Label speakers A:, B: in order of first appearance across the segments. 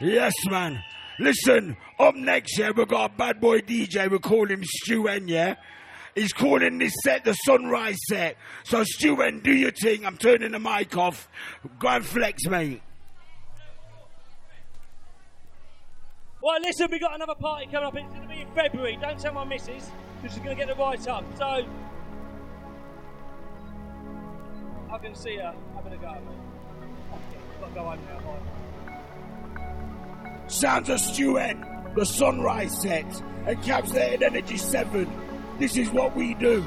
A: Yes, man. Listen, up next, yeah, we got a bad boy DJ. We call him Stu N, yeah? He's calling this set the sunrise set. So, Stu N, do your thing. I'm turning the mic off. Go and flex, mate.
B: Well, listen, we got another party coming up. It's going to be in February. Don't tell my missus, because she's going to get the right up. So, I can see her having a go. I've got to go home now. Bye.
A: Sounds of N, the sunrise set, encapsulated energy 7. This is what we do.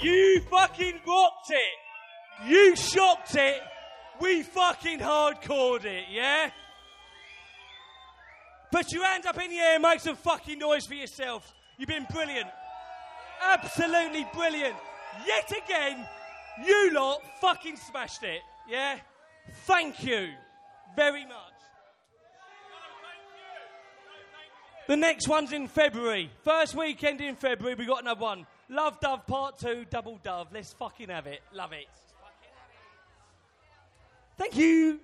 B: You fucking rocked it. You shocked it. We fucking hardcored it, yeah? Put your hands up in the air make some fucking noise for yourselves. You've been brilliant. Absolutely brilliant. Yet again, you lot fucking smashed it, yeah? Thank you very much. The next one's in February. First weekend in February, we got another one. Love Dove Part 2, Double Dove. Let's fucking have it. Love it. Thank you.